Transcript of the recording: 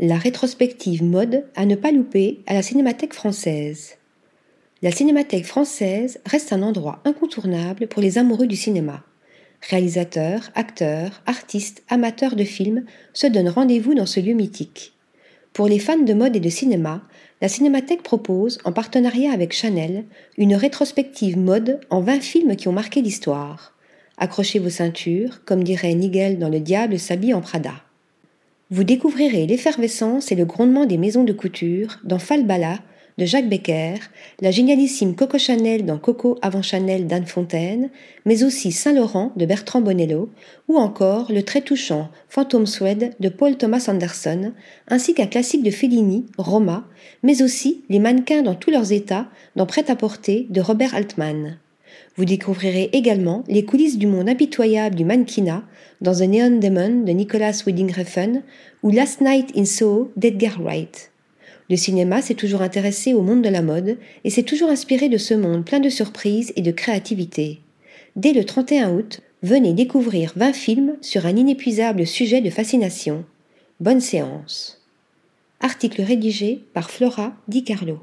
la rétrospective mode à ne pas louper à la Cinémathèque française. La Cinémathèque française reste un endroit incontournable pour les amoureux du cinéma. Réalisateurs, acteurs, artistes, amateurs de films se donnent rendez-vous dans ce lieu mythique. Pour les fans de mode et de cinéma, la Cinémathèque propose, en partenariat avec Chanel, une rétrospective mode en 20 films qui ont marqué l'histoire. Accrochez vos ceintures, comme dirait Nigel dans Le Diable s'habille en Prada. Vous découvrirez l'effervescence et le grondement des maisons de couture dans Falbala de Jacques Becker, la génialissime Coco Chanel dans Coco avant Chanel d'Anne Fontaine, mais aussi Saint-Laurent de Bertrand Bonello, ou encore le très touchant Phantom Suède de Paul Thomas Anderson, ainsi qu'un classique de Fellini, Roma, mais aussi les mannequins dans tous leurs états dans Prêt-à-porter de Robert Altman. Vous découvrirez également les coulisses du monde impitoyable du mannequinat dans The Neon Demon de Nicholas Winding ou Last Night in Soho d'Edgar Wright. Le cinéma s'est toujours intéressé au monde de la mode et s'est toujours inspiré de ce monde plein de surprises et de créativité. Dès le 31 août, venez découvrir 20 films sur un inépuisable sujet de fascination. Bonne séance. Article rédigé par Flora Di Carlo.